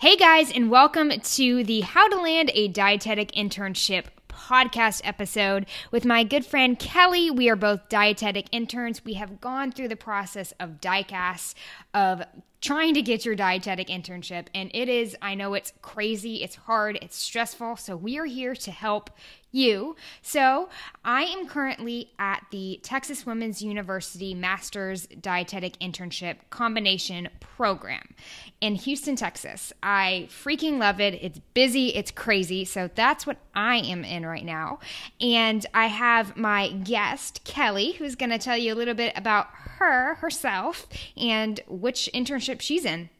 Hey guys, and welcome to the How to Land a Dietetic Internship podcast episode with my good friend Kelly. We are both dietetic interns. We have gone through the process of DICAS, of trying to get your dietetic internship, and it is, I know it's crazy, it's hard, it's stressful. So we are here to help you. So, I am currently at the Texas Women's University Master's Dietetic Internship Combination Program in Houston, Texas. I freaking love it. It's busy, it's crazy. So, that's what I am in right now. And I have my guest, Kelly, who's going to tell you a little bit about her, herself, and which internship she's in.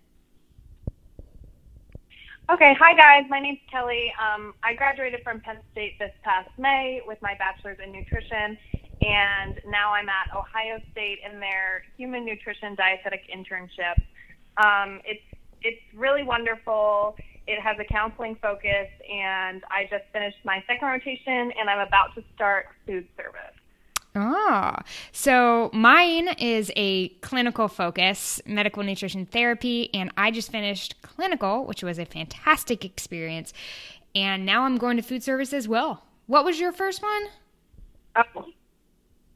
Okay, hi guys. My name's Kelly. Um, I graduated from Penn State this past May with my bachelor's in nutrition, and now I'm at Ohio State in their human nutrition dietetic internship. Um, it's it's really wonderful. It has a counseling focus, and I just finished my second rotation, and I'm about to start food service. Ah, so mine is a clinical focus, medical nutrition therapy, and I just finished clinical, which was a fantastic experience. And now I'm going to food service as well. What was your first one? Oh.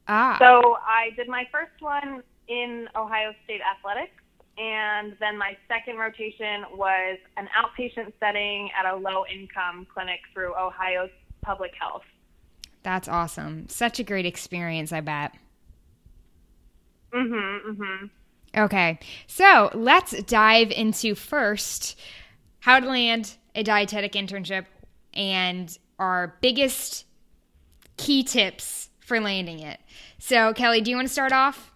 Ah. So I did my first one in Ohio State Athletics, and then my second rotation was an outpatient setting at a low income clinic through Ohio Public Health. That's awesome. Such a great experience, I bet. Mhm, mhm. Okay. So, let's dive into first how to land a dietetic internship and our biggest key tips for landing it. So, Kelly, do you want to start off?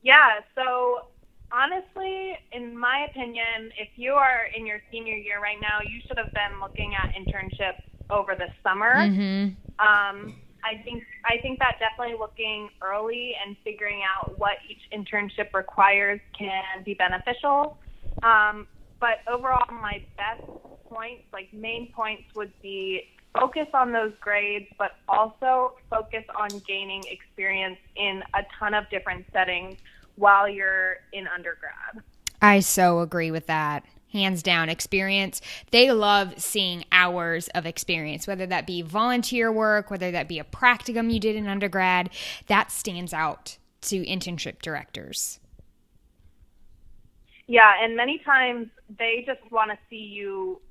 Yeah, so honestly, in my opinion, if you are in your senior year right now, you should have been looking at internships over the summer. Mm-hmm. Um, I think I think that definitely looking early and figuring out what each internship requires can be beneficial. Um, but overall, my best points, like main points, would be focus on those grades, but also focus on gaining experience in a ton of different settings while you're in undergrad. I so agree with that hands down experience. They love seeing hours of experience, whether that be volunteer work, whether that be a practicum you did in undergrad. That stands out to internship directors. Yeah, and many times they just want to see you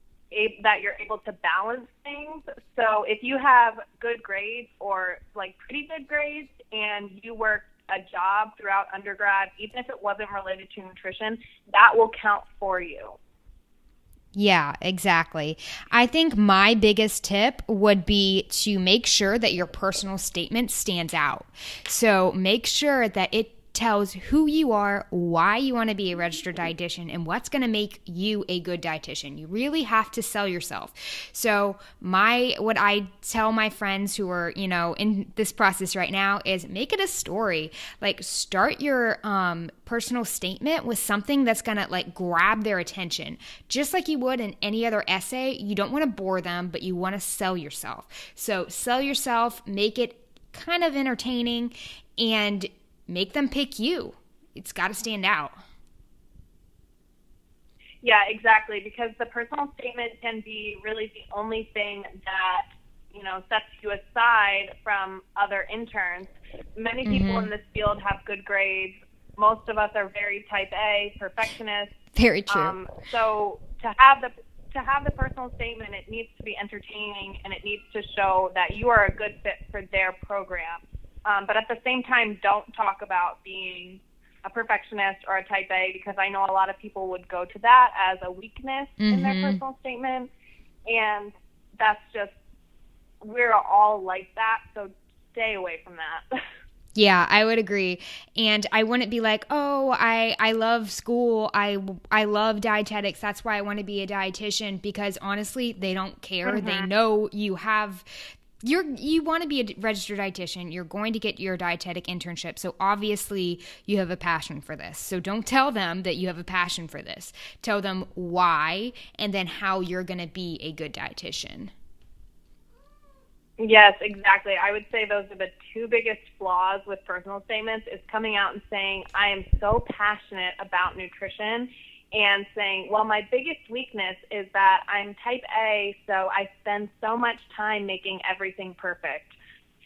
that you're able to balance things. So if you have good grades or like pretty good grades and you work a job throughout undergrad, even if it wasn't related to nutrition, that will count for you. Yeah, exactly. I think my biggest tip would be to make sure that your personal statement stands out. So make sure that it tells who you are, why you want to be a registered dietitian, and what's going to make you a good dietitian. You really have to sell yourself. So, my what I tell my friends who are, you know, in this process right now is make it a story. Like start your um personal statement with something that's going to like grab their attention. Just like you would in any other essay, you don't want to bore them, but you want to sell yourself. So, sell yourself, make it kind of entertaining and make them pick you. It's got to stand out. Yeah, exactly. Because the personal statement can be really the only thing that you know sets you aside from other interns. Many people mm-hmm. in this field have good grades. Most of us are very type A, perfectionists. Very true. Um, so to have the to have the personal statement, it needs to be entertaining and it needs to show that you are a good fit for their program. Um, but at the same time, don't talk about being a perfectionist or a type A because I know a lot of people would go to that as a weakness mm-hmm. in their mm-hmm. personal statement. And that's just, we're all like that. So stay away from that. Yeah, I would agree. And I wouldn't be like, "Oh, I I love school. I I love dietetics. That's why I want to be a dietitian." Because honestly, they don't care. Mm-hmm. They know you have you're you want to be a registered dietitian. You're going to get your dietetic internship. So obviously you have a passion for this. So don't tell them that you have a passion for this. Tell them why and then how you're going to be a good dietitian. Yes exactly. I would say those are the two biggest flaws with personal statements is coming out and saying i am so passionate about nutrition and saying, well, my biggest weakness is that I'm type A, so I spend so much time making everything perfect.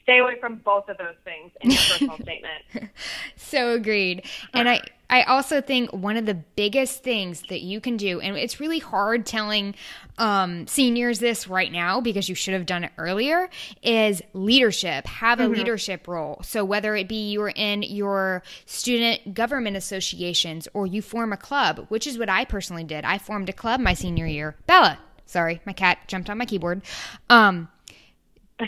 Stay away from both of those things in your personal statement. So agreed. And I I also think one of the biggest things that you can do, and it's really hard telling um, seniors this right now because you should have done it earlier, is leadership. Have a mm-hmm. leadership role. So whether it be you're in your student government associations or you form a club, which is what I personally did. I formed a club my senior year. Bella, sorry, my cat jumped on my keyboard. Um,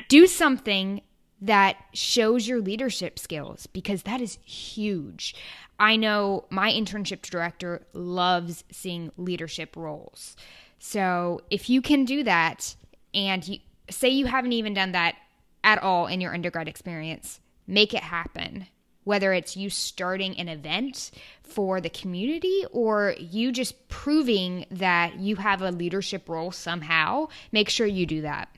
do something that shows your leadership skills because that is huge. I know my internship director loves seeing leadership roles. So if you can do that and you say you haven't even done that at all in your undergrad experience, make it happen. Whether it's you starting an event for the community or you just proving that you have a leadership role somehow, make sure you do that.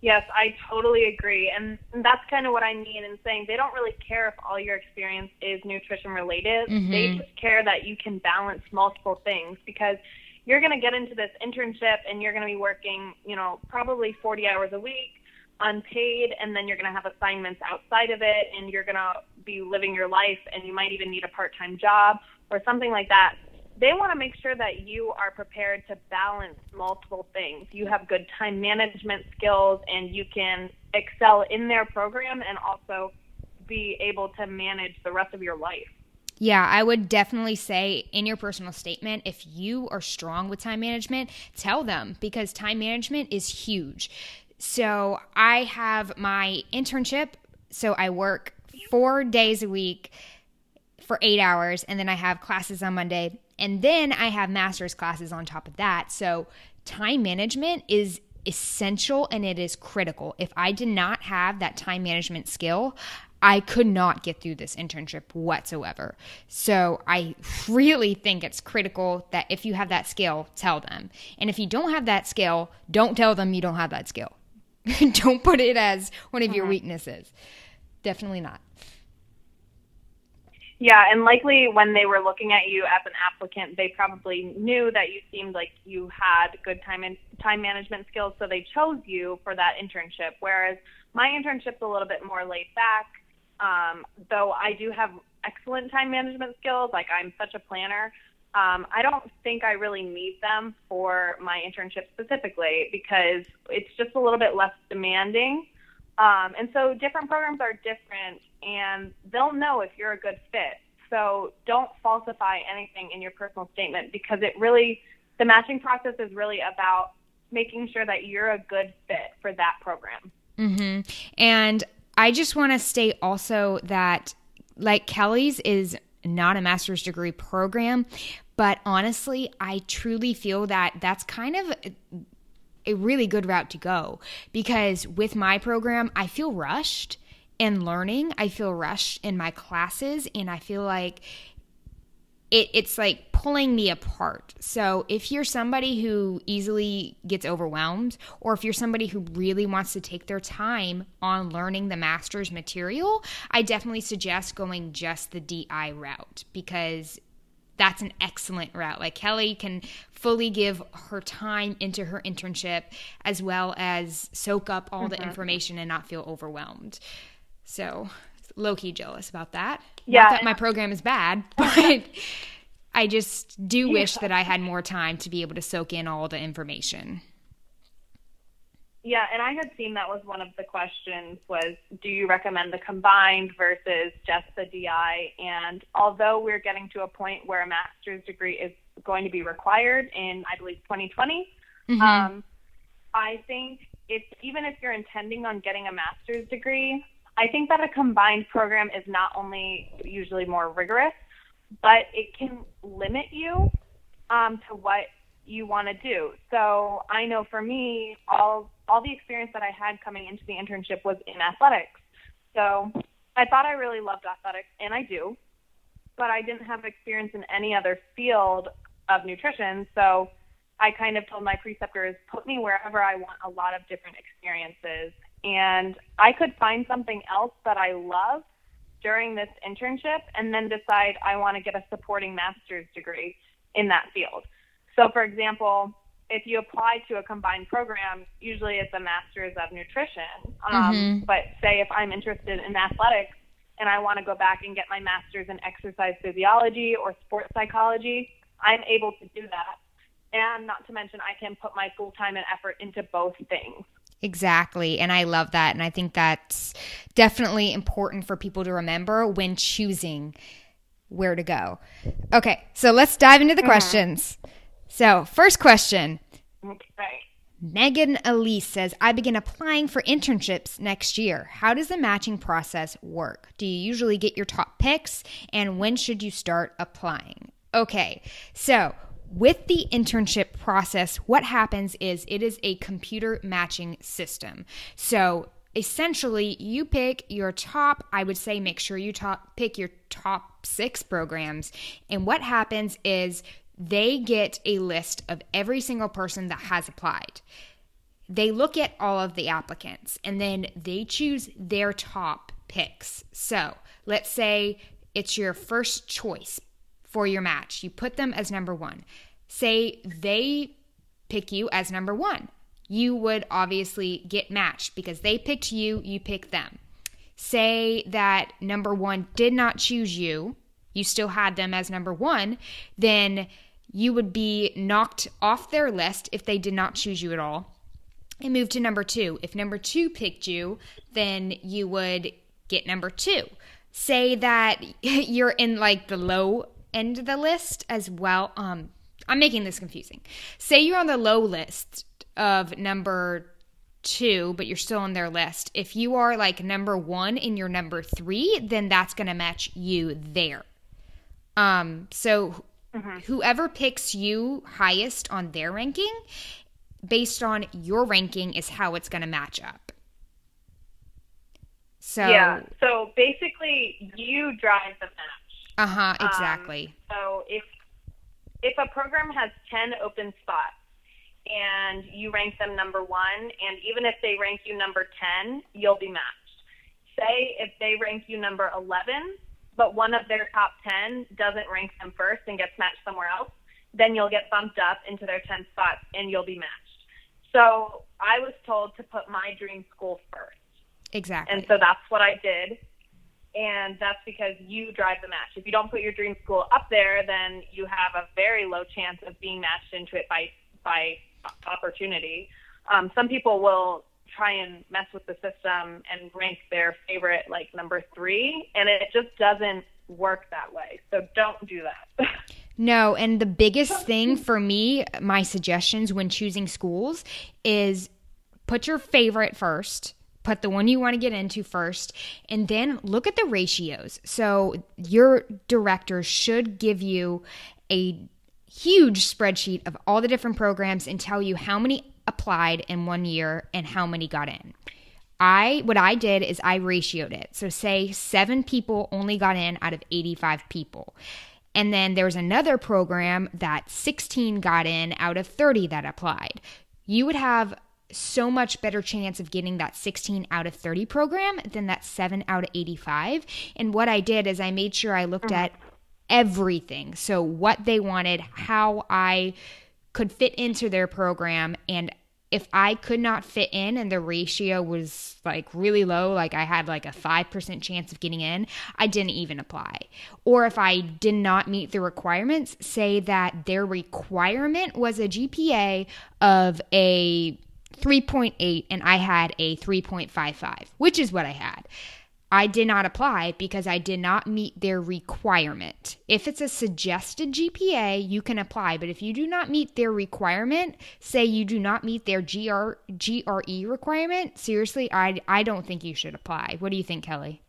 Yes, I totally agree. And that's kind of what I mean in saying they don't really care if all your experience is nutrition related. Mm-hmm. They just care that you can balance multiple things because you're going to get into this internship and you're going to be working, you know, probably 40 hours a week unpaid and then you're going to have assignments outside of it and you're going to be living your life and you might even need a part-time job or something like that they want to make sure that you are prepared to balance multiple things. You have good time management skills and you can excel in their program and also be able to manage the rest of your life. Yeah, I would definitely say in your personal statement, if you are strong with time management, tell them because time management is huge. So I have my internship, so I work four days a week for eight hours, and then I have classes on Monday and then I have master's classes on top of that. So time management is essential and it is critical. If I did not have that time management skill, I could not get through this internship whatsoever. So I really think it's critical that if you have that skill, tell them. And if you don't have that skill, don't tell them you don't have that skill. don't put it as one of your mm-hmm. weaknesses. Definitely not. Yeah, and likely when they were looking at you as an applicant, they probably knew that you seemed like you had good time and time management skills, so they chose you for that internship. Whereas my internship's a little bit more laid back. Um, though I do have excellent time management skills, like I'm such a planner. Um, I don't think I really need them for my internship specifically because it's just a little bit less demanding. Um, and so different programs are different and they'll know if you're a good fit. So don't falsify anything in your personal statement because it really, the matching process is really about making sure that you're a good fit for that program. Mm-hmm. And I just want to state also that, like Kelly's is not a master's degree program, but honestly, I truly feel that that's kind of a really good route to go because with my program, I feel rushed in learning. I feel rushed in my classes, and I feel like it, it's like pulling me apart. So, if you're somebody who easily gets overwhelmed, or if you're somebody who really wants to take their time on learning the master's material, I definitely suggest going just the DI route because that's an excellent route. Like Kelly can fully give her time into her internship as well as soak up all mm-hmm. the information and not feel overwhelmed. So, low key jealous about that. Yeah. Not that my program is bad, but I just do wish that I had more time to be able to soak in all the information. Yeah, and I had seen that was one of the questions was do you recommend the combined versus just the DI? And although we're getting to a point where a master's degree is going to be required in I believe 2020, mm-hmm. um, I think if even if you're intending on getting a master's degree, I think that a combined program is not only usually more rigorous, but it can limit you um, to what you want to do. So I know for me, all all the experience that I had coming into the internship was in athletics. So I thought I really loved athletics, and I do, but I didn't have experience in any other field of nutrition. So I kind of told my preceptors, put me wherever I want a lot of different experiences. And I could find something else that I love during this internship and then decide I want to get a supporting master's degree in that field. So, for example, if you apply to a combined program, usually it's a master's of nutrition. Um, mm-hmm. But say if I'm interested in athletics and I want to go back and get my master's in exercise physiology or sports psychology, I'm able to do that. And not to mention, I can put my full time and effort into both things. Exactly. And I love that. And I think that's definitely important for people to remember when choosing where to go. Okay, so let's dive into the mm-hmm. questions. So, first question. Okay. Megan Elise says, I begin applying for internships next year. How does the matching process work? Do you usually get your top picks? And when should you start applying? Okay, so with the internship process, what happens is it is a computer matching system. So essentially, you pick your top, I would say make sure you top, pick your top six programs. And what happens is they get a list of every single person that has applied. They look at all of the applicants and then they choose their top picks. So let's say it's your first choice for your match. You put them as number one. Say they pick you as number one. You would obviously get matched because they picked you, you pick them. Say that number one did not choose you, you still had them as number one, then you would be knocked off their list if they did not choose you at all and move to number two. If number two picked you, then you would get number two. Say that you're in like the low end of the list as well. Um, I'm making this confusing. Say you're on the low list of number two, but you're still on their list. If you are like number one in your number three, then that's going to match you there. Um, so Mm-hmm. Whoever picks you highest on their ranking, based on your ranking, is how it's going to match up. So yeah. So basically, you drive the match. Uh huh. Exactly. Um, so if if a program has ten open spots and you rank them number one, and even if they rank you number ten, you'll be matched. Say if they rank you number eleven, but one of their top 10 doesn't rank them first and gets matched somewhere else, then you'll get bumped up into their 10 spots and you'll be matched. So I was told to put my dream school first. Exactly. And so that's what I did. And that's because you drive the match. If you don't put your dream school up there, then you have a very low chance of being matched into it by by opportunity. Um, some people will try and mess with the system and rank their favorite like number three, and it just doesn't work that way. So don't do that. no, and the biggest thing for me, my suggestions when choosing schools is put your favorite first put the one you want to get into first and then look at the ratios. So your director should give you a huge spreadsheet of all the different programs and tell you how many applied in one year and how many got in. I what I did is I ratioed it. So say 7 people only got in out of 85 people. And then there was another program that 16 got in out of 30 that applied. You would have so much better chance of getting that 16 out of 30 program than that 7 out of 85. And what I did is I made sure I looked mm-hmm. at everything. So what they wanted, how I could fit into their program and if I could not fit in and the ratio was like really low, like I had like a 5% chance of getting in, I didn't even apply. Or if I did not meet the requirements, say that their requirement was a GPA of a 3.8 and I had a 3.55, which is what I had. I did not apply because I did not meet their requirement. If it's a suggested GPA, you can apply, but if you do not meet their requirement, say you do not meet their GR, GRE requirement, seriously, I, I don't think you should apply. What do you think, Kelly?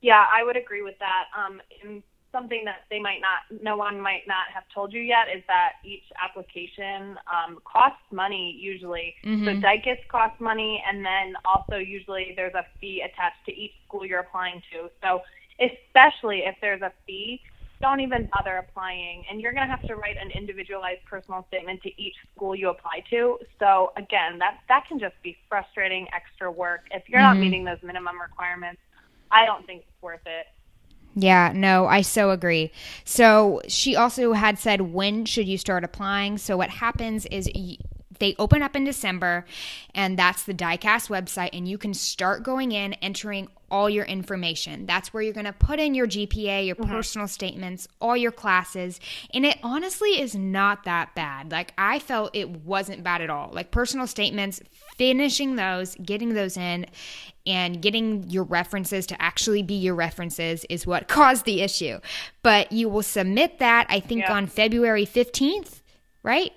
Yeah, I would agree with that. Um, in something that they might not, no one might not have told you yet is that each application um, costs money usually. Mm-hmm. So DICAS costs money, and then also usually there's a fee attached to each school you're applying to. So especially if there's a fee, don't even bother applying. And you're going to have to write an individualized personal statement to each school you apply to. So again, that that can just be frustrating extra work if you're mm-hmm. not meeting those minimum requirements I don't think it's worth it. Yeah, no, I so agree. So she also had said, when should you start applying? So what happens is they open up in December, and that's the DICAS website, and you can start going in, entering all your information. That's where you're going to put in your GPA, your mm-hmm. personal statements, all your classes. And it honestly is not that bad. Like, I felt it wasn't bad at all. Like, personal statements, finishing those, getting those in, and getting your references to actually be your references is what caused the issue. But you will submit that, I think, Yeah. on February 15th, right?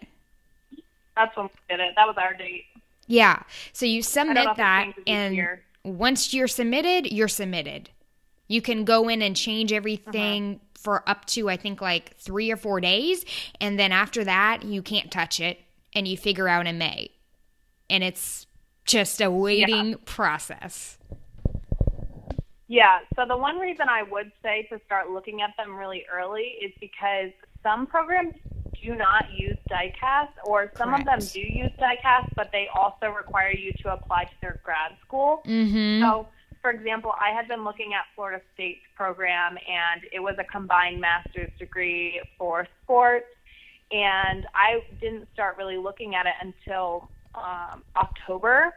That's when we did it. That was our date. Yeah. So you I don't know submit that, and year. once you're submitted, you're submitted. You can go in and change everything Uh-huh. for up to, I think, like three or four days. And then after that, you can't touch it and you figure out in May. And it's just a waiting process. Yeah. So the one reason I would say to start looking at them really early is because some programs do not use DICAS, or some of them do use DICAS, but they also require you to apply to their grad school. Mm-hmm. So, for example, I had been looking at Florida State's program, and it was a combined master's degree for sports. And I didn't start really looking at it until um, October.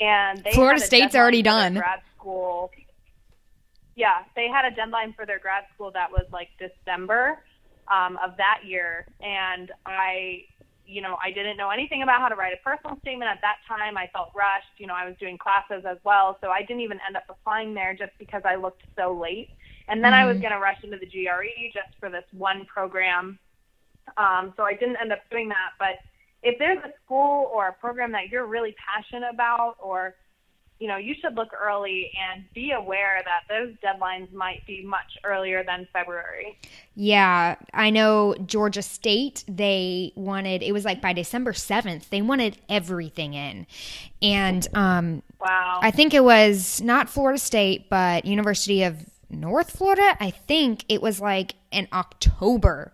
And they Florida State's already done. Grad school. Yeah, they had a deadline for their grad school that was like December um, of that year, and I you know, I didn't know anything about how to write a personal statement at that time. I felt rushed. You know, I was doing classes as well, so I didn't even end up applying there just because I looked so late. And then I was going to rush into the GRE just for this one program. Um, so I didn't end up doing that. But if there's a school or a program that you're really passionate about, or you know, you should look early and be aware that those deadlines might be much earlier than February. Yeah, I know Georgia State, they wanted, it was like by December 7th, they wanted everything in. And um, Wow. I think it was not Florida State, but University of North Florida. I think it was like an October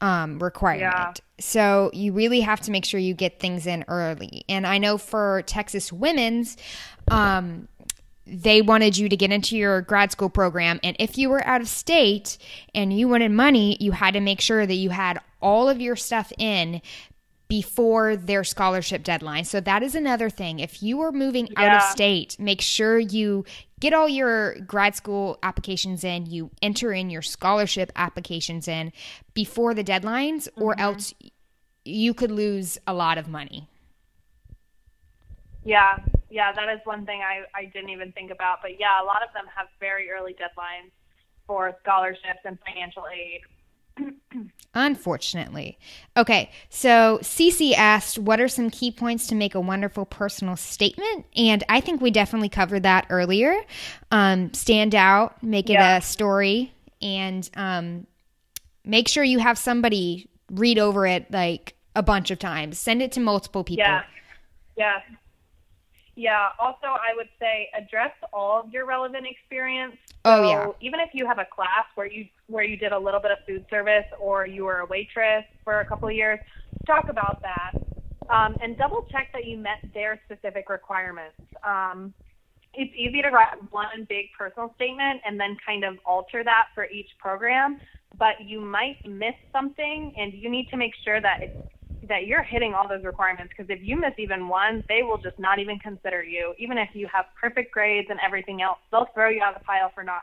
um, requirement. Yeah. So you really have to make sure you get things in early. And I know for Texas Women's, um, they wanted you to get into your grad school program. And if you were out of state and you wanted money, you had to make sure that you had all of your stuff in before their scholarship deadline. So that is another thing. If you are moving out of state, make sure you get all your grad school applications in, you enter in your scholarship applications in before the deadlines, or mm-hmm. else you could lose a lot of money. Yeah, yeah, that is one thing I, I didn't even think about. But yeah, a lot of them have very early deadlines for scholarships and financial aid. Unfortunately. Okay, so Cece asked, What are some key points to make a wonderful personal statement? And I think we definitely covered that earlier. Um, stand out, make it Yeah. a story, and um, make sure you have somebody read over it like a bunch of times. Send it to multiple people. Yeah, yeah, yeah. Also, I would say address all of your relevant experience. Oh, yeah. Even if you have a class where you where you did a little bit of food service or you were a waitress for a couple of years, talk about that um, and double check that you met their specific requirements. Um, it's easy to write one big personal statement and then kind of alter that for each program, but you might miss something, and you need to make sure that it's that you're hitting all those requirements because if you miss even one, they will just not even consider you. Even if you have perfect grades and everything else, they'll throw you out of the pile for not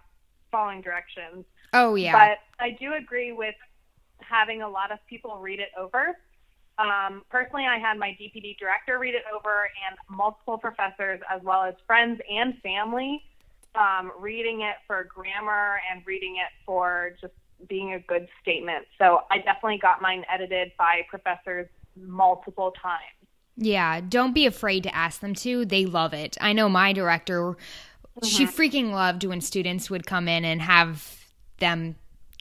following directions. Oh, yeah. But I do agree with having a lot of people read it over. Um, personally, I had my DPD director read it over and multiple professors, as well as friends and family, um, reading it for grammar and reading it for just being a good statement. So I definitely got mine edited by professors multiple times. Yeah, don't be afraid to ask them to. They love it. I know my director, she mm-hmm. freaking loved when students would come in and have them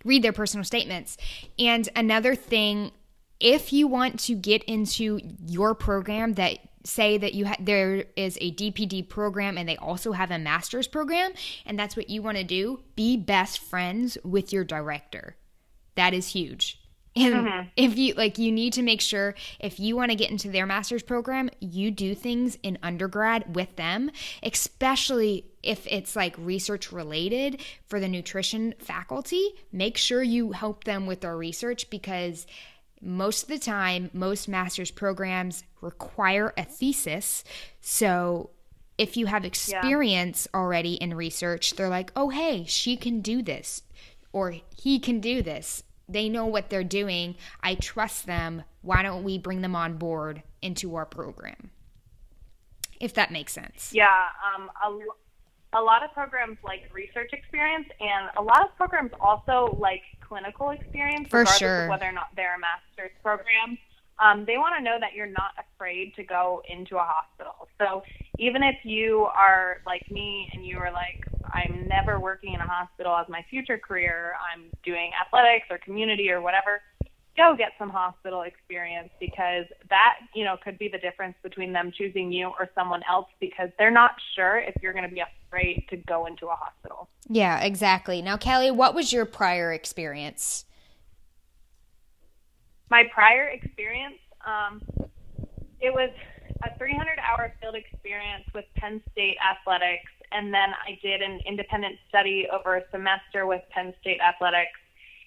read their personal statements. And another thing, if you want to get into your program that say that you ha- there is a DPD program and they also have a master's program and that's what you want to do, be best friends with your director. That is huge. And mm-hmm. if you like, you need to make sure if you want to get into their master's program, you do things in undergrad with them, especially if it's like research related for the nutrition faculty. Make sure you help them with their research because most of the time, most master's programs require a thesis. So if you have experience yeah. already in research, they're like, oh, hey, she can do this or he can do this they know what they're doing. I trust them. Why don't we bring them on board into our program? If that makes sense. Yeah, um, a, a lot of programs like research experience, and a lot of programs also like clinical experience, For regardless sure. of whether or not they're a master's program. Um, they want to know that you're not afraid to go into a hospital. So even if you are like me and you are like, I'm never working in a hospital as my future career. I'm doing athletics or community or whatever. Go get some hospital experience because that, you know, could be the difference between them choosing you or someone else because they're not sure if you're going to be afraid to go into a hospital. Yeah, exactly. Now, Kelly, what was your prior experience? My prior experience, um, it was a 300 hour field experience with Penn State Athletics and then I did an independent study over a semester with Penn State Athletics.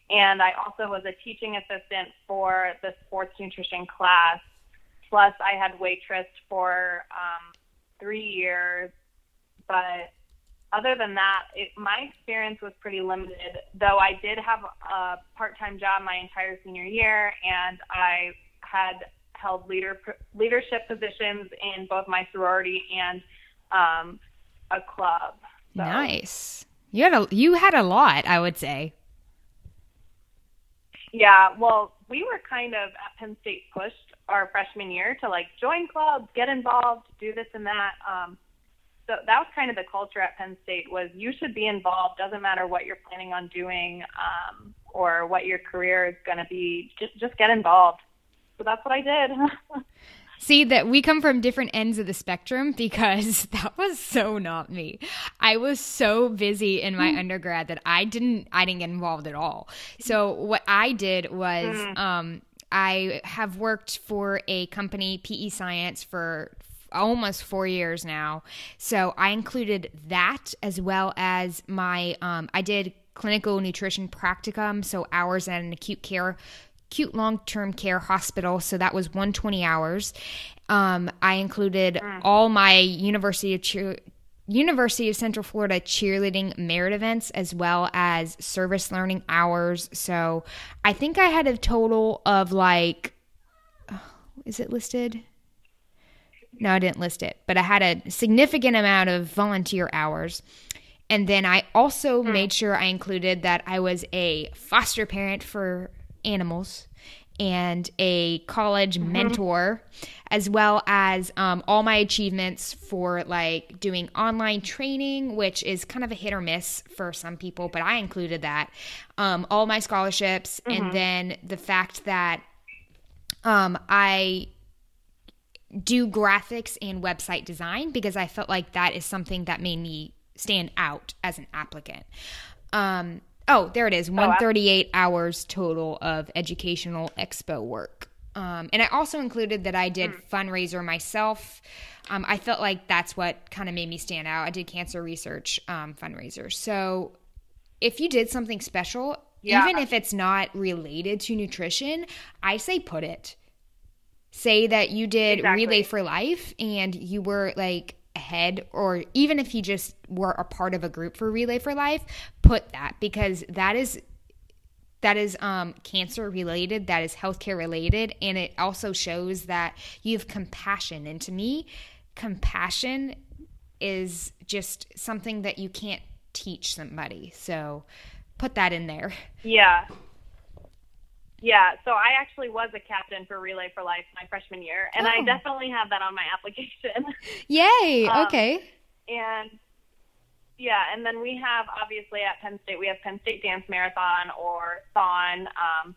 And I also was a teaching assistant for the sports nutrition class. Plus, I had waitressed for um, three years. But other than that, it, my experience was pretty limited. Though I did have a part-time job my entire senior year, and I had held leader leadership positions in both my sorority and um, a club. So. Nice. You had a you had a lot, I would say. Yeah, well, we were kind of at Penn State pushed our freshman year to like join clubs, get involved, do this and that. Um, so that was kind of the culture at Penn State was you should be involved. Doesn't matter what you're planning on doing um, or what your career is going to be. Just just get involved. So that's what I did. See that we come from different ends of the spectrum because that was so not me. I was so busy in my mm. undergrad that I didn't I didn't get involved at all. So what I did was mm. um, I have worked for a company PE Science for almost four years now. So I included that as well as my um, I did clinical nutrition practicum, so hours at an acute care acute long term care hospital. So that was 120 hours. Um, I included mm. all my University of cheer- University of Central Florida cheerleading merit events as well as service learning hours. So I think I had a total of like, is it listed? No, I didn't list it, but I had a significant amount of volunteer hours. And then I also mm. made sure I included that I was a foster parent for animals and a college mm-hmm. mentor, as well as um, all my achievements for like doing online training, which is kind of a hit or miss for some people, but I included that. Um, all my scholarships, mm-hmm. and then the fact that um, I do graphics and website design because I felt like that is something that made me stand out as an applicant. Um, Oh, there it is. 138 oh, hours total of educational expo work. Um, and I also included that I did mm. fundraiser myself. Um, I felt like that's what kind of made me stand out. I did cancer research um, fundraiser. So if you did something special, yeah. even if it's not related to nutrition, I say put it. Say that you did exactly. Relay for Life and you were like ahead or even if you just were a part of a group for relay for life put that because that is that is um, cancer related that is healthcare related and it also shows that you have compassion. And to me compassion is just something that you can't teach somebody. So put that in there. Yeah yeah, so I actually was a captain for Relay for Life my freshman year, and oh. I definitely have that on my application. Yay! Um, okay. And yeah, and then we have obviously at Penn State we have Penn State Dance Marathon or Thon. Um,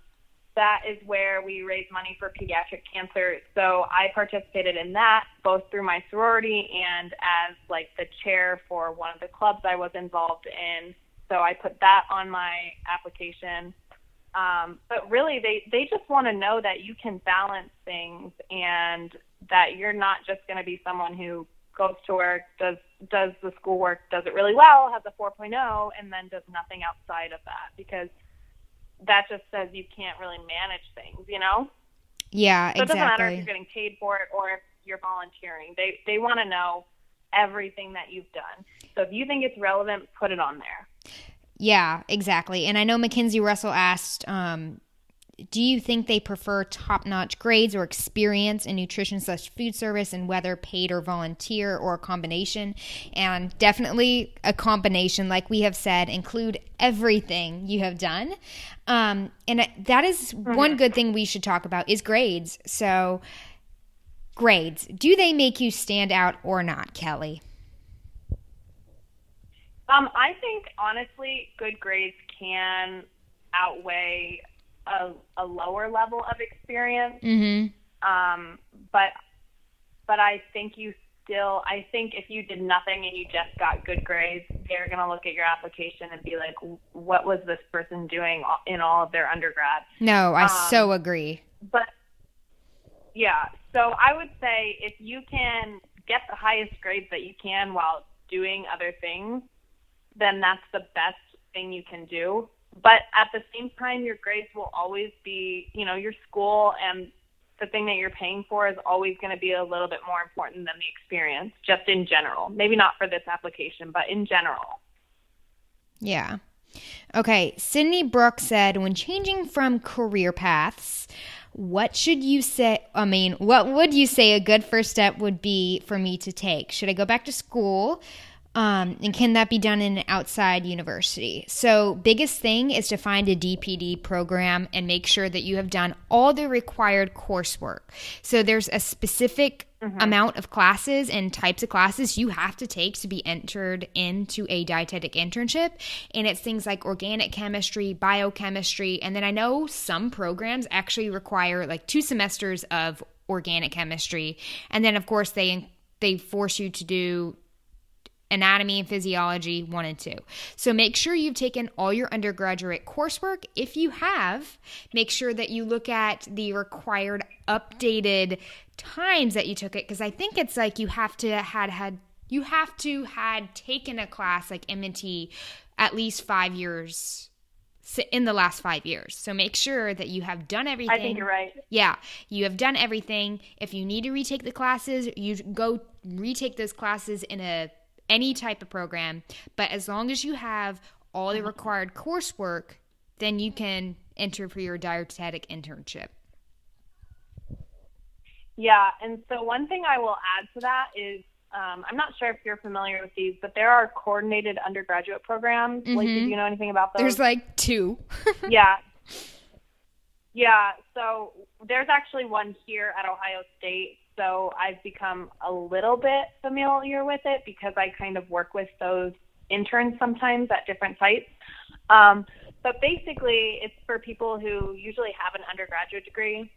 that is where we raise money for pediatric cancer. So I participated in that both through my sorority and as like the chair for one of the clubs I was involved in. So I put that on my application. Um, but really, they they just want to know that you can balance things and that you're not just going to be someone who goes to work, does does the schoolwork, does it really well, has a 4.0, and then does nothing outside of that because that just says you can't really manage things, you know? Yeah, so exactly. it doesn't matter if you're getting paid for it or if you're volunteering. They they want to know everything that you've done. So if you think it's relevant, put it on there. Yeah, exactly. And I know Mackenzie Russell asked, um, do you think they prefer top notch grades or experience in nutrition slash food service and whether paid or volunteer or a combination? And definitely a combination, like we have said, include everything you have done. Um, and that is mm-hmm. one good thing we should talk about is grades. So, grades, do they make you stand out or not, Kelly? Um, I think honestly, good grades can outweigh a, a lower level of experience. Mm-hmm. Um, but but I think you still. I think if you did nothing and you just got good grades, they're gonna look at your application and be like, "What was this person doing in all of their undergrad?" No, I um, so agree. But yeah, so I would say if you can get the highest grades that you can while doing other things, then that's the best thing you can do. But at the same time, your grades will always be, you know, your school and the thing that you're paying for is always going to be a little bit more important than the experience, just in general. Maybe not for this application, but in general. Yeah. Okay. Sydney Brooks said when changing from career paths, what should you say? I mean, what would you say a good first step would be for me to take? Should I go back to school? Um, and can that be done in an outside university? So, biggest thing is to find a DPD program and make sure that you have done all the required coursework. So, there's a specific mm-hmm. amount of classes and types of classes you have to take to be entered into a dietetic internship. And it's things like organic chemistry, biochemistry. And then I know some programs actually require like two semesters of organic chemistry. And then, of course, they they force you to do anatomy and physiology 1 and 2. So make sure you've taken all your undergraduate coursework. If you have, make sure that you look at the required updated times that you took it because I think it's like you have to had had you have to had taken a class like M&T at least 5 years in the last five years. So make sure that you have done everything. I think you're right. Yeah, you have done everything. If you need to retake the classes, you go retake those classes in a any type of program, but as long as you have all the required coursework, then you can enter for your dietetic internship. Yeah, and so one thing I will add to that is um, I'm not sure if you're familiar with these, but there are coordinated undergraduate programs. Mm-hmm. Like, do you know anything about those? There's like two. yeah. Yeah, so there's actually one here at Ohio State so I've become a little bit familiar with it because I kind of work with those interns sometimes at different sites. Um, but basically, it's for people who usually have an undergraduate degree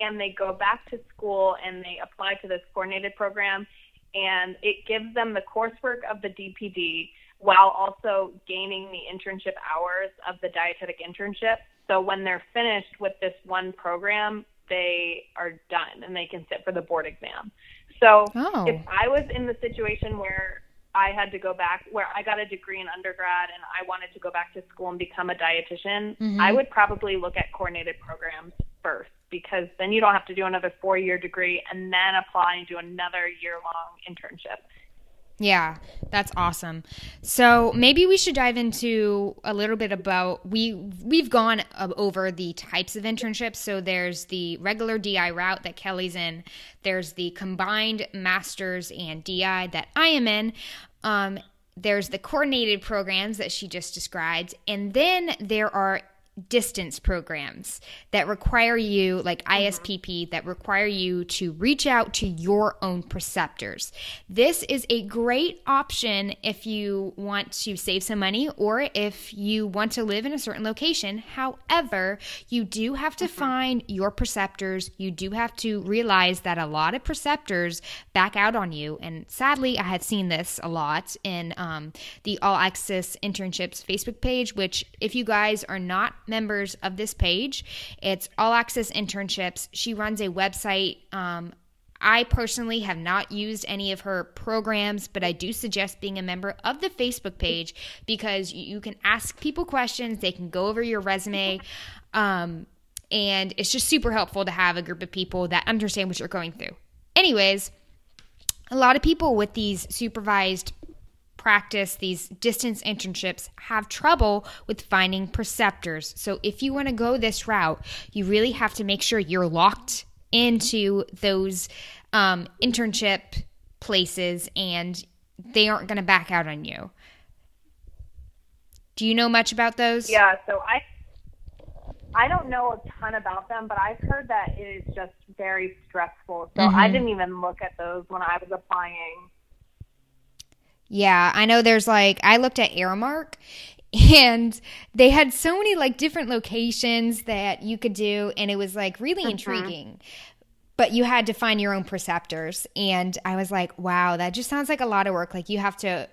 and they go back to school and they apply to this coordinated program, and it gives them the coursework of the DPD while also gaining the internship hours of the dietetic internship. So when they're finished with this one program, they are done and they can sit for the board exam. So oh. if I was in the situation where I had to go back, where I got a degree in undergrad and I wanted to go back to school and become a dietitian, mm-hmm. I would probably look at coordinated programs first because then you don't have to do another four year degree and then apply and do another year long internship. Yeah, that's awesome. So maybe we should dive into a little bit about we we've gone over the types of internships. So there's the regular DI route that Kelly's in. There's the combined masters and DI that I am in. Um, there's the coordinated programs that she just described, and then there are distance programs that require you, like mm-hmm. ISPP, that require you to reach out to your own preceptors. This is a great option if you want to save some money or if you want to live in a certain location. However, you do have to mm-hmm. find your preceptors. You do have to realize that a lot of preceptors back out on you. And sadly, I have seen this a lot in um, the All Access Internships Facebook page, which, if you guys are not members of this page. It's All Access Internships. She runs a website. Um, I personally have not used any of her programs, but I do suggest being a member of the Facebook page because you can ask people questions. They can go over your resume. Um, and it's just super helpful to have a group of people that understand what you're going through. Anyways, a lot of people with these supervised practice, these distance internships, have trouble with finding preceptors. So if you want to go this route, you really have to make sure you're locked into those um, internship places and they aren't going to back out on you. Do you know much about those? Yeah, so I I don't know a ton about them, but I've heard that it is just very stressful. So mm-hmm. I didn't even look at those when I was applying. Yeah, I know there's like I looked at Aramark and they had so many like different locations that you could do and it was like really mm-hmm. intriguing. But you had to find your own preceptors and I was like, wow, that just sounds like a lot of work. Like you have to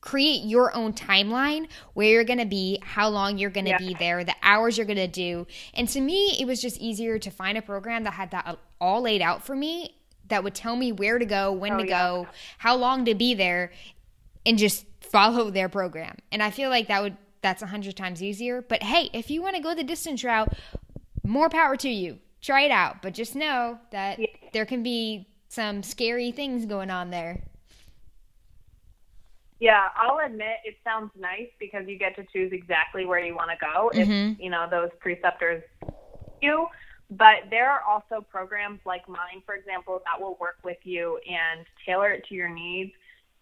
create your own timeline where you're going to be, how long you're going to yeah. be there, the hours you're going to do. And to me, it was just easier to find a program that had that all laid out for me that would tell me where to go, when oh, to yeah. go, how long to be there and just follow their program. And I feel like that would that's a hundred times easier. But hey, if you want to go the distance route, more power to you. Try it out. But just know that yeah. there can be some scary things going on there. Yeah, I'll admit it sounds nice because you get to choose exactly where you want to go mm-hmm. if you know those preceptors you. But there are also programs like mine, for example, that will work with you and tailor it to your needs.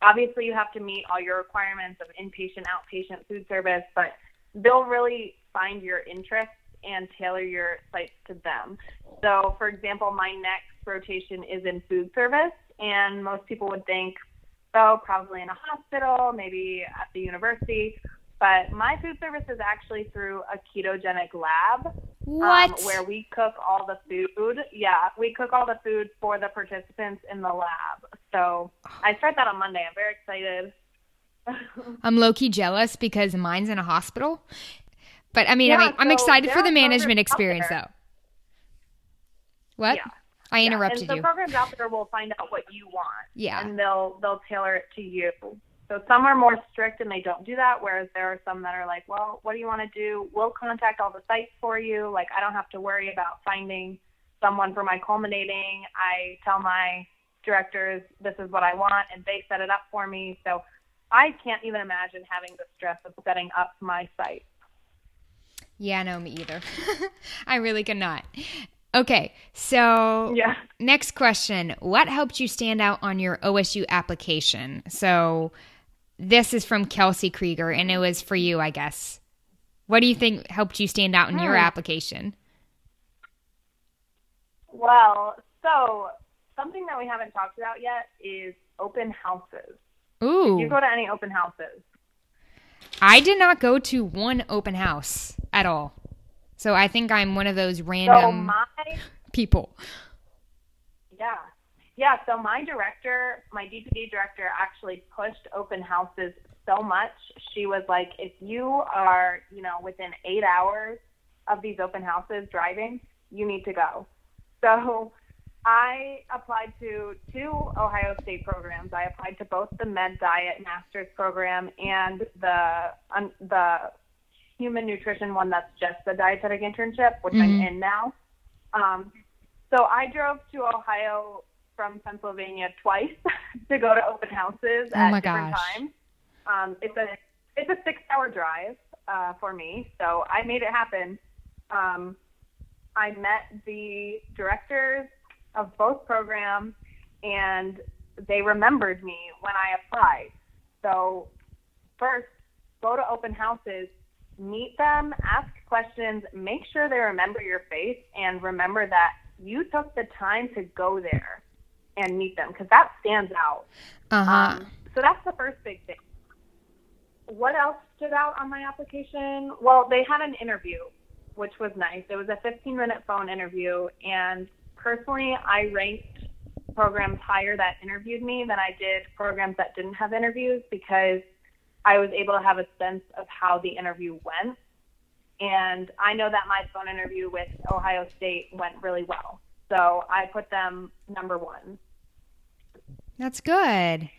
Obviously, you have to meet all your requirements of inpatient, outpatient food service, but they'll really find your interests and tailor your sites to them. So, for example, my next rotation is in food service, and most people would think oh, probably in a hospital, maybe at the university. But my food service is actually through a ketogenic lab. Um, what? Um, where we cook all the food. Yeah, we cook all the food for the participants in the lab. So I start that on Monday. I'm very excited. I'm low key jealous because mine's in a hospital. But I mean, yeah, I mean, so I'm excited for the management experience though. What? Yeah. I interrupted yeah. and so programs out there will find out what you want. Yeah. And they'll they'll tailor it to you. So some are more strict and they don't do that, whereas there are some that are like, well, what do you want to do? We'll contact all the sites for you. Like I don't have to worry about finding someone for my culminating. I tell my directors this is what I want and they set it up for me. So I can't even imagine having the stress of setting up my site. Yeah, no, me either. I really cannot. Okay, so yeah. next question. What helped you stand out on your OSU application? So this is from Kelsey Krieger, and it was for you, I guess. What do you think helped you stand out in hmm. your application? Well, so something that we haven't talked about yet is open houses. Ooh. Did you go to any open houses? I did not go to one open house at all. So I think I'm one of those random so my, people. Yeah. Yeah, so my director, my DPD director actually pushed open houses so much. She was like, if you are, you know, within eight hours of these open houses driving, you need to go. So I applied to two Ohio State programs. I applied to both the Med Diet Master's program and the um, the human nutrition one that's just the dietetic internship, which mm-hmm. I'm in now. Um, so I drove to Ohio from Pennsylvania twice to go to open houses oh at my different gosh. times. Um, it's a it's a six hour drive uh, for me, so I made it happen. Um, I met the directors of both programs, and they remembered me when I applied. So first, go to open houses meet them, ask questions, make sure they remember your face, and remember that you took the time to go there and meet them because that stands out. Uh-huh. Um, so that's the first big thing. What else stood out on my application? Well, they had an interview, which was nice. It was a 15 minute phone interview, and personally, I ranked programs higher that interviewed me than I did programs that didn't have interviews because I was able to have a sense of how the interview went. And I know that my phone interview with Ohio State went really well. So I put them number one. That's good.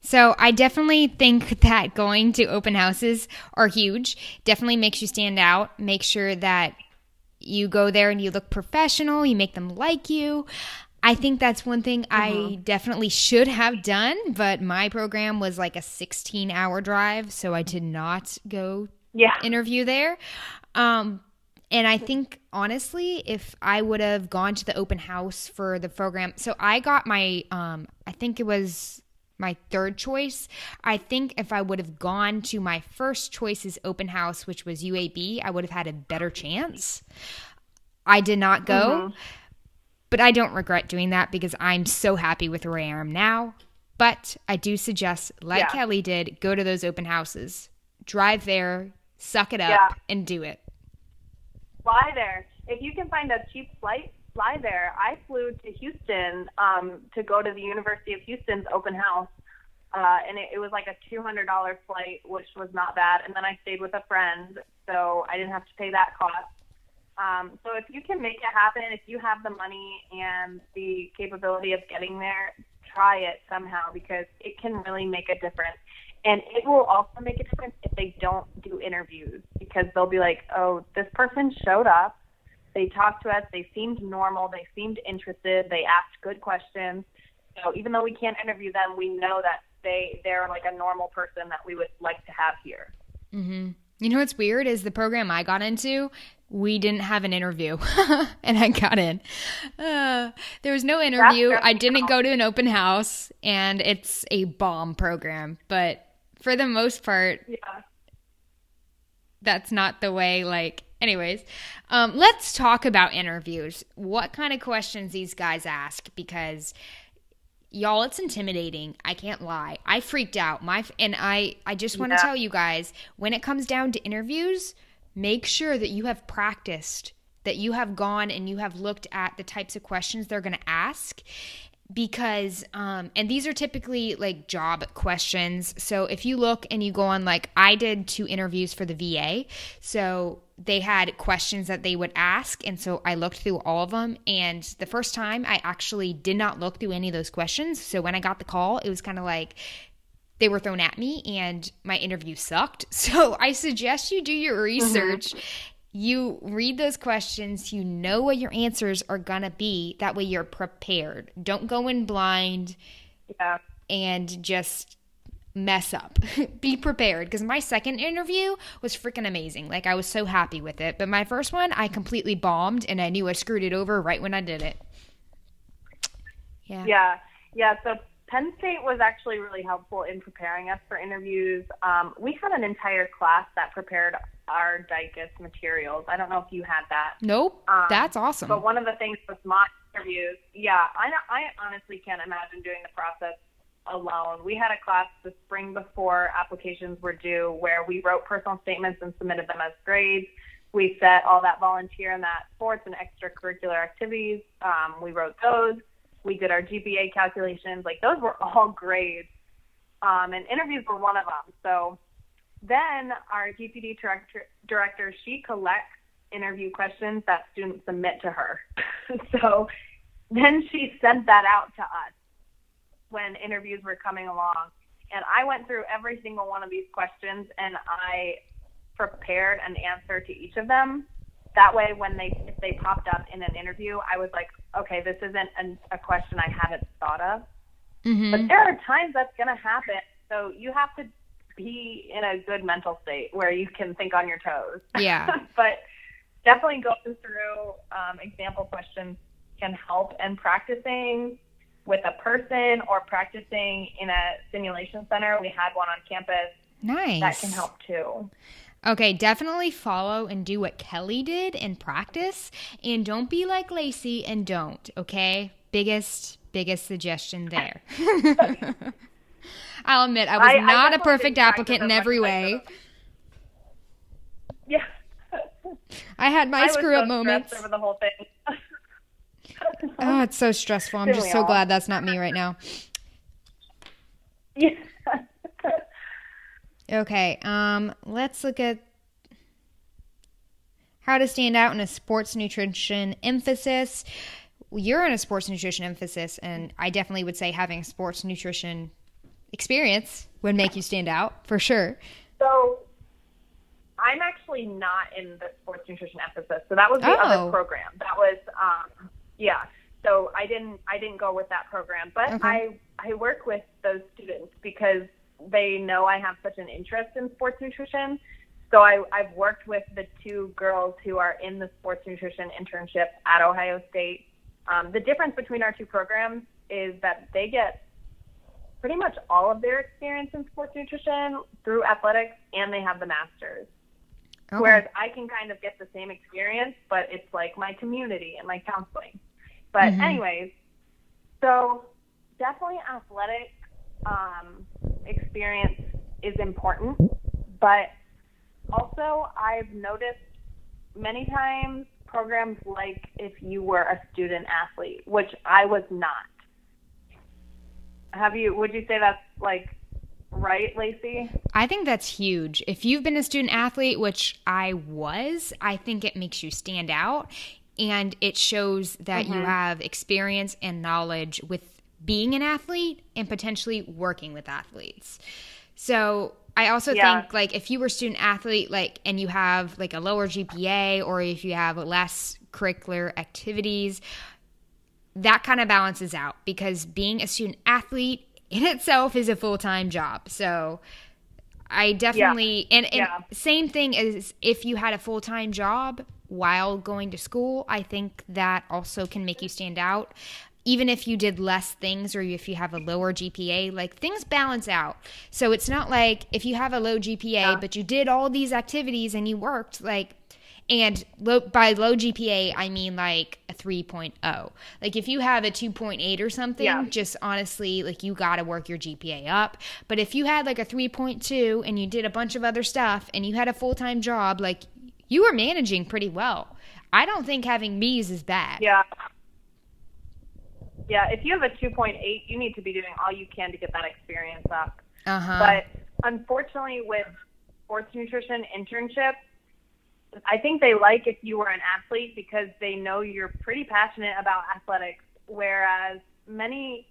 So I definitely think that going to open houses are huge. Definitely makes you stand out. Make sure that you go there and you look professional, you make them like you. I think that's one thing I Mm-hmm. definitely should have done, but my program was like a 16 hour drive, so I did not go Yeah. interview there. Um, and I think honestly, if I would have gone to the open house for the program, so I got my, um, I think it was my third choice. I think if I would have gone to my first choice's open house, which was UAB, I would have had a better chance. I did not go, but I don't regret doing that because I'm so happy with where I am now. But I do suggest, like Yeah. Kelly did, go to those open houses, drive there, suck it up, Yeah. and do it. Fly there. If you can find a cheap flight, fly there. I flew to Houston um, to go to the University of Houston's open house, uh, and it, it was like a two hundred dollar flight, which was not bad. And then I stayed with a friend, so I didn't have to pay that cost. Um, so if you can make it happen, if you have the money and the capability of getting there, try it somehow because it can really make a difference. And it will also make a difference if they don't do interviews because they'll be like, oh, this person showed up. They talked to us. They seemed normal. They seemed interested. They asked good questions. So even though we can't interview them, we know that they they're like a normal person that we would like to have here. Mm-hmm. You know what's weird is the program I got into, we didn't have an interview, and I got in. Uh, there was no interview. I didn't go to an open house, and it's a bomb program. But for the most part, Yeah. that's not the way like anyways um, let's talk about interviews. What kind of questions these guys ask because y'all it's intimidating. I can't lie. I freaked out. My and i i just want to Yeah. tell you guys when it comes down to interviews make sure that you have practiced that you have gone and you have looked at the types of questions they're going to ask because um and these are typically like job questions. So if you look and you go on like i did two interviews for the va so they had questions that they would ask and so i looked through all of them and the first time i actually did not look through any of those questions. So when i got the call it was kind of like they were thrown at me and my interview sucked. So i suggest you do your research you read those questions, you know what your answers are going to be. That way you're prepared. Don't go in blind Yeah. and just mess up. be prepared because my second interview was freaking amazing. Like I was so happy with it. But my first one, I completely bombed and I knew I screwed it over right when I did it. Yeah. Yeah, yeah. So Penn State was actually really helpful in preparing us for interviews. Um, we had an entire class that prepared our DICAS materials. I don't know if you had that. Nope. Um, That's awesome. But one of the things with mock interviews, yeah, I, I honestly can't imagine doing the process alone. We had a class the spring before applications were due where we wrote personal statements and submitted them as grades. We set all that volunteer and that sports and extracurricular activities. Um, we wrote those. We did our GPA calculations. Like those were all grades. Um, and interviews were one of them. So then our DPD director, director she collects interview questions that students submit to her. so then she sent that out to us when interviews were coming along. And I went through every single one of these questions and I prepared an answer to each of them. That way, when they if they popped up in an interview, I was like, okay, this isn't an, a question I haven't thought of. Mhm. But there are times that's going to happen. So you have to be in a good mental state where you can think on your toes. Yeah. but definitely going through um, example questions can help. And practicing with a person or practicing in a simulation center, we had one on campus, nice. that can help too. Okay, definitely follow and do what Kelly did and practice. And don't be like Lacey and don't, okay? Biggest, biggest suggestion there. I'll admit, I was I- I not a perfect applicant in every way. Yeah. I had my I screw up so moments. over the whole thing. Oh, it's so stressful. I'm just so all? glad that's not me right now. yeah. Okay, um, let's look at how to stand out in a sports nutrition emphasis. You're in a sports nutrition emphasis, and I definitely would say having sports nutrition experience would make you stand out for sure. So I'm actually not in the sports nutrition emphasis. So that was the Oh. other program. That was um yeah. So I didn't I didn't go with that program. But Okay. I I work with those students because they know I have such an interest in sports nutrition. So I, I've worked with the two girls who are in the sports nutrition internship at Ohio State. Um, the difference between our two programs is that they get pretty much all of their experience in sports nutrition through athletics and they have the masters. Okay. Whereas I can kind of get the same experience, but it's like my community and my counseling. But Mhm. anyways, so definitely athletic um, experience is important, but also I've noticed many times programs like if you were a student athlete, which I was not. Have you? Would you say that's like right, Lacey? I think that's huge. If you've been a student athlete, which I was, I think it makes you stand out and it shows that you mm-hmm. have experience and knowledge with being an athlete and potentially working with athletes. So, I also Yeah. think like if you were student athlete like and you have like a lower GPA or if you have less curricular activities, that kind of balances out because being a student athlete in itself is a full-time job. So I definitely and, and Yeah. same thing as if you had a full-time job while going to school, I think that also can make you stand out. Even if you did less things or if you have a lower GPA, like things balance out. So it's not like if you have a low GPA but you did all these activities and you worked like and low, by low GPA, I mean like a 3.0. Like if you have a 2.8 or something, Yeah. just honestly, like you got to work your GPA up. But if you had like a 3.2 and you did a bunch of other stuff and you had a full time job, like you were managing pretty well. I don't think having B's is bad. Yeah. Yeah, if you have a 2.8, you need to be doing all you can to get that experience up. Uh huh. But unfortunately, with sports nutrition internships, I think they like if you were an athlete because they know you're pretty passionate about athletics. Whereas many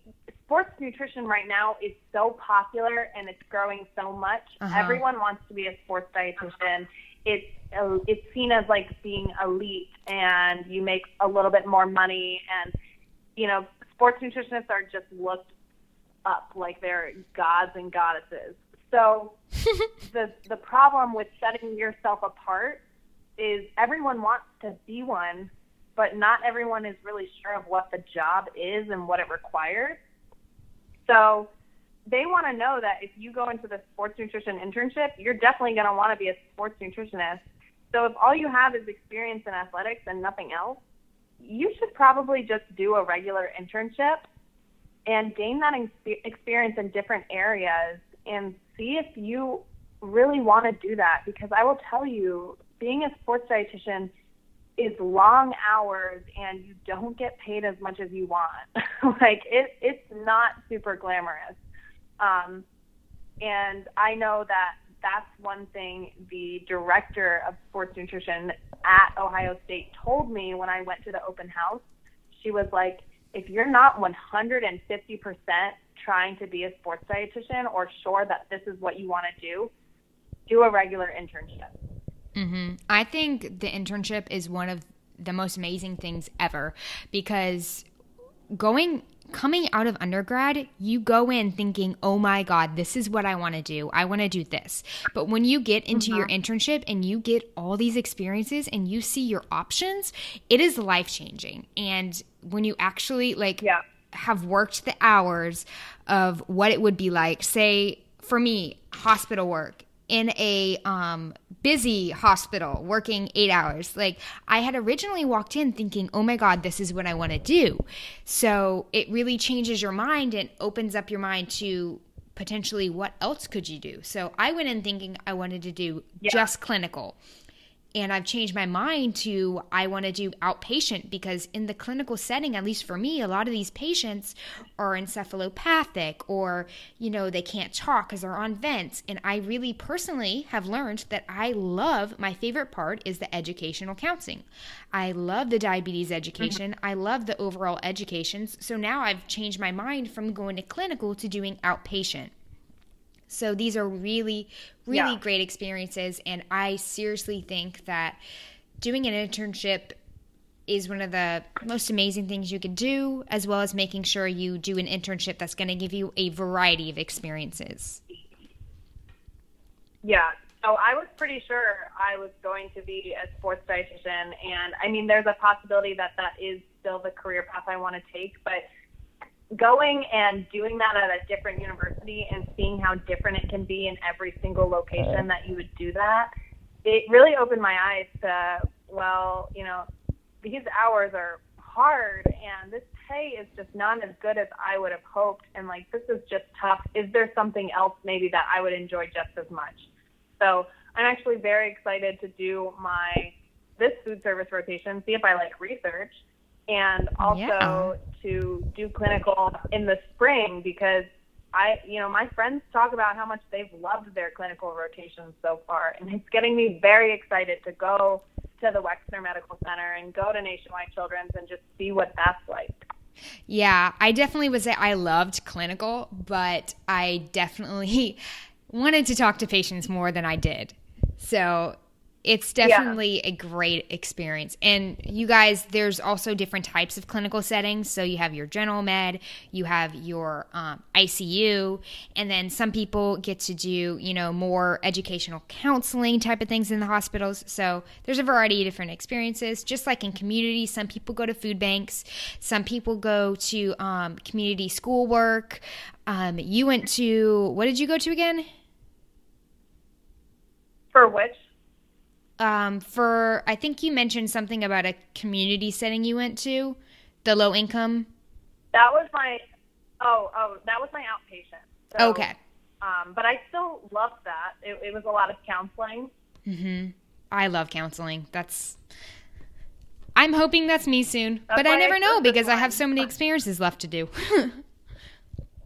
sports nutrition right now is so popular and it's growing so much. Uh-huh. Everyone wants to be a sports dietitian. It's uh, it's seen as like being elite, and you make a little bit more money, and you know, sports nutritionists are just looked up like they're gods and goddesses. So the the problem with setting yourself apart is everyone wants to be one, but not everyone is really sure of what the job is and what it requires. So they want to know that if you go into the sports nutrition internship, you're definitely going to want to be a sports nutritionist. So if all you have is experience in athletics and nothing else, you should probably just do a regular internship and gain that ex- experience in different areas and see if you really want to do that because I will tell you being a sports dietitian is long hours and you don't get paid as much as you want. like it it's not super glamorous. Um and I know that that's one thing the director of sports nutrition at Ohio State told me when I went to the open house. She was like, if you're not 150% trying to be a sports dietitian or sure that this is what you want to do, do a regular internship. Hmm I think the internship is one of the most amazing things ever because going coming out of undergrad, you go in thinking, "Oh my god, this is what I want to do. I want to do this." But when you get into your internship and you get all these experiences and you see your options, it is life-changing. And when you actually like Yeah. have worked the hours of what it would be like say for me hospital work in a um, busy hospital working eight hours. Like i had originally walked in thinking oh my god this is what i want to do. So it really changes your mind and opens up your mind to potentially what else could you do? So i went in thinking i wanted to do just clinical and I've changed my mind to I want to do outpatient because in the clinical setting, at least for me, a lot of these patients are encephalopathic or, you know, they can't talk because they're on vents. And I really personally have learned that I love my favorite part is the educational counseling. I love the diabetes education. Mm-hmm. I love the overall educations. So now I've changed my mind from going to clinical to doing outpatient. So these are really, really yeah. great experiences. And I seriously think that doing an internship is one of the most amazing things you could do, as well as making sure you do an internship that's going to give you a variety of experiences. Yeah. So I was pretty sure I was going to be a sports dietitian. And I mean, there's a possibility that that is still the career path I want to take. But going and doing that at a different university and seeing how different it can be in every single location that you would do that, it really opened my eyes to, well, you know, these hours are hard and this pay is just not as good as I would have hoped. And like, this is just tough. Is there something else maybe that I would enjoy just as much? So I'm actually very excited to do my this food service rotation, see if I like research and also yeah. to do clinical in the spring because I, you know, my friends talk about how much they've loved their clinical rotations so far, and it's getting me very excited to go to the Wexner Medical Center and go to Nationwide Children's and just see what that's like. Yeah, I definitely would say I loved clinical, but I definitely wanted to talk to patients more than I did. So it's definitely yeah. a great experience. And you guys, there's also different types of clinical settings. So you have your general med, you have your um, ICU, and then some people get to do, you know, more educational counseling type of things in the hospitals. So there's a variety of different experiences. Just like in community, some people go to food banks, some people go to um, community school work. Um, you went to, what did you go to again? For which? Um, for I think you mentioned something about a community setting you went to, the low income. That was my oh oh that was my outpatient. So, okay. Um, but I still loved that. It, it was a lot of counseling. hmm I love counseling. That's. I'm hoping that's me soon, that's but I never I know because I have so many experiences left to do. so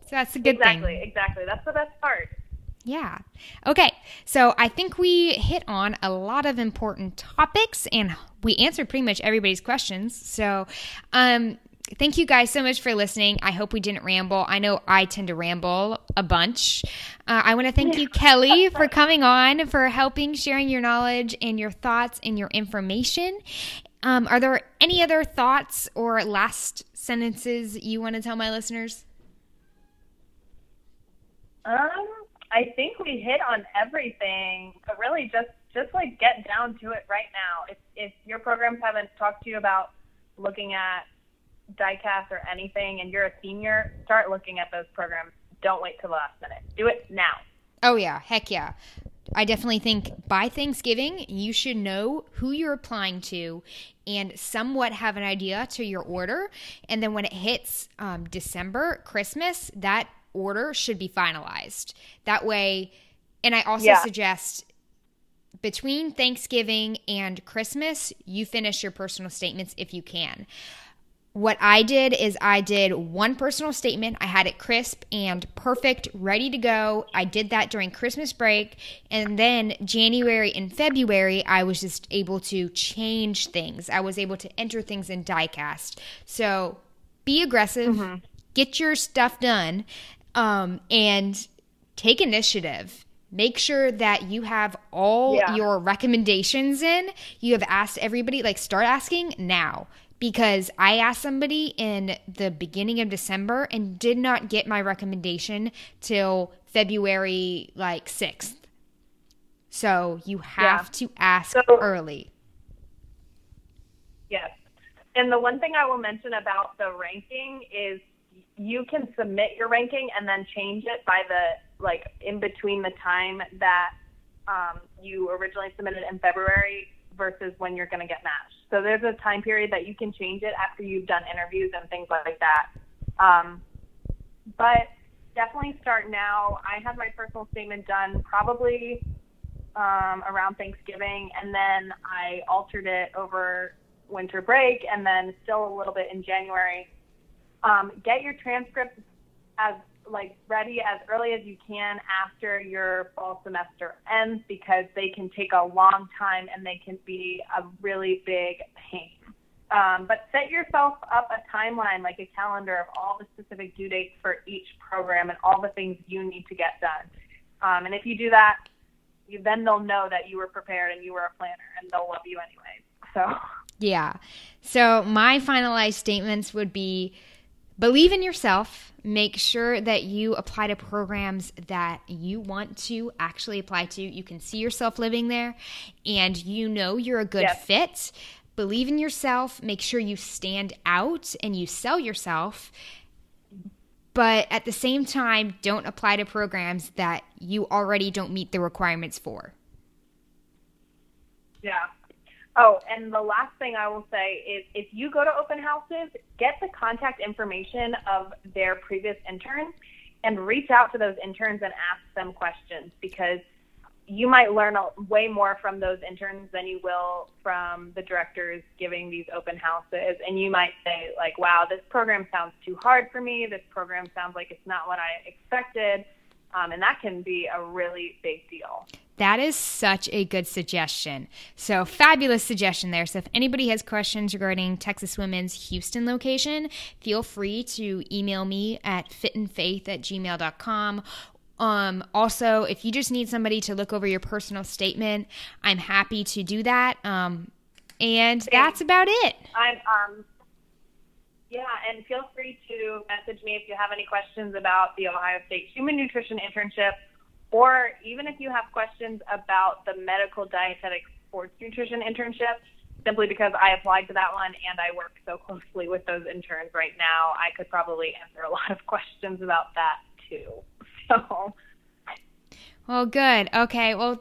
that's a good exactly, thing. Exactly, exactly. That's the best part. Yeah. Okay. So I think we hit on a lot of important topics and we answered pretty much everybody's questions. So, um, thank you guys so much for listening. I hope we didn't ramble. I know I tend to ramble a bunch. Uh, I want to thank you, Kelly, for coming on, for helping, sharing your knowledge and your thoughts and your information. Um, are there any other thoughts or last sentences you want to tell my listeners? Um, I think we hit on everything, but really just just like get down to it right now. If if your programs haven't talked to you about looking at DICAS or anything, and you're a senior, start looking at those programs. Don't wait till the last minute. Do it now. Oh yeah, heck yeah. I definitely think by Thanksgiving, you should know who you're applying to and somewhat have an idea to your order. And then when it hits um, December, Christmas, that order should be finalized. That way, and I also yeah. suggest between Thanksgiving and Christmas, you finish your personal statements if you can. What I did is I did one personal statement. I had it crisp and perfect, ready to go. I did that during Christmas break. And then January and February, I was just able to change things. I was able to enter things in DICAS. So be aggressive, mm-hmm. get your stuff done, um, and take initiative. Make sure that you have all yeah. your recommendations in. You have asked everybody, like, start asking now because I asked somebody in the beginning of December and did not get my recommendation till February like 6th. So you have yeah. to ask so, early. Yes. And the one thing I will mention about the ranking is you can submit your ranking and then change it by the like in between the time that um, you originally submitted in February versus when you're going to get matched. So there's a time period that you can change it after you've done interviews and things like that. Um, but definitely start now. I had my personal statement done probably um, around Thanksgiving, and then I altered it over winter break, and then still a little bit in January. Um, get your transcripts as like ready as early as you can after your fall semester ends because they can take a long time and they can be a really big pain. Um, but set yourself up a timeline, like a calendar of all the specific due dates for each program and all the things you need to get done. Um, and if you do that, you, then they'll know that you were prepared and you were a planner, and they'll love you anyway. So. Yeah. So my finalized statements would be believe in yourself. Make sure that you apply to programs that you want to actually apply to. You can see yourself living there and you know you're a good Yes. fit. Believe in yourself. Make sure you stand out and you sell yourself. But at the same time, don't apply to programs that you already don't meet the requirements for. Yeah. Oh, and the last thing I will say is if you go to open houses, get the contact information of their previous interns and reach out to those interns and ask them questions because you might learn a, way more from those interns than you will from the directors giving these open houses. And you might say, like, wow, this program sounds too hard for me. This program sounds like it's not what I expected. Um, and that can be a really big deal. That is such a good suggestion. So, fabulous suggestion there. So, if anybody has questions regarding Texas Women's Houston location, feel free to email me at fitandfaith at gmail.com. Um, also, if you just need somebody to look over your personal statement, I'm happy to do that. Um, and that's about it. I'm um yeah, and feel free to message me if you have any questions about the Ohio State Human Nutrition Internship, or even if you have questions about the medical dietetic sports nutrition internship. Simply because I applied to that one and I work so closely with those interns right now, I could probably answer a lot of questions about that too. So Well, good. Okay. Well,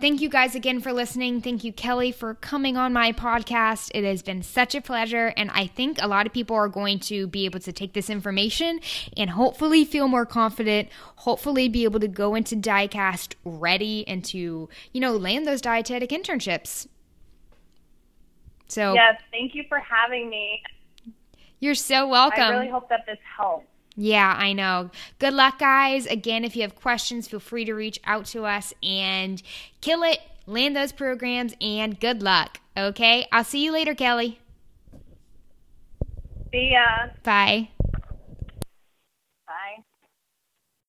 thank you guys again for listening. Thank you, Kelly, for coming on my podcast. It has been such a pleasure. And I think a lot of people are going to be able to take this information and hopefully feel more confident, hopefully be able to go into DICAS ready and to, you know, land those dietetic internships. So, yes, thank you for having me. you're so welcome. I really hope that this helps. Yeah, I know. Good luck, guys. Again, if you have questions, feel free to reach out to us and kill it, land those programs, and good luck. Okay? I'll see you later, Kelly. See ya. Bye.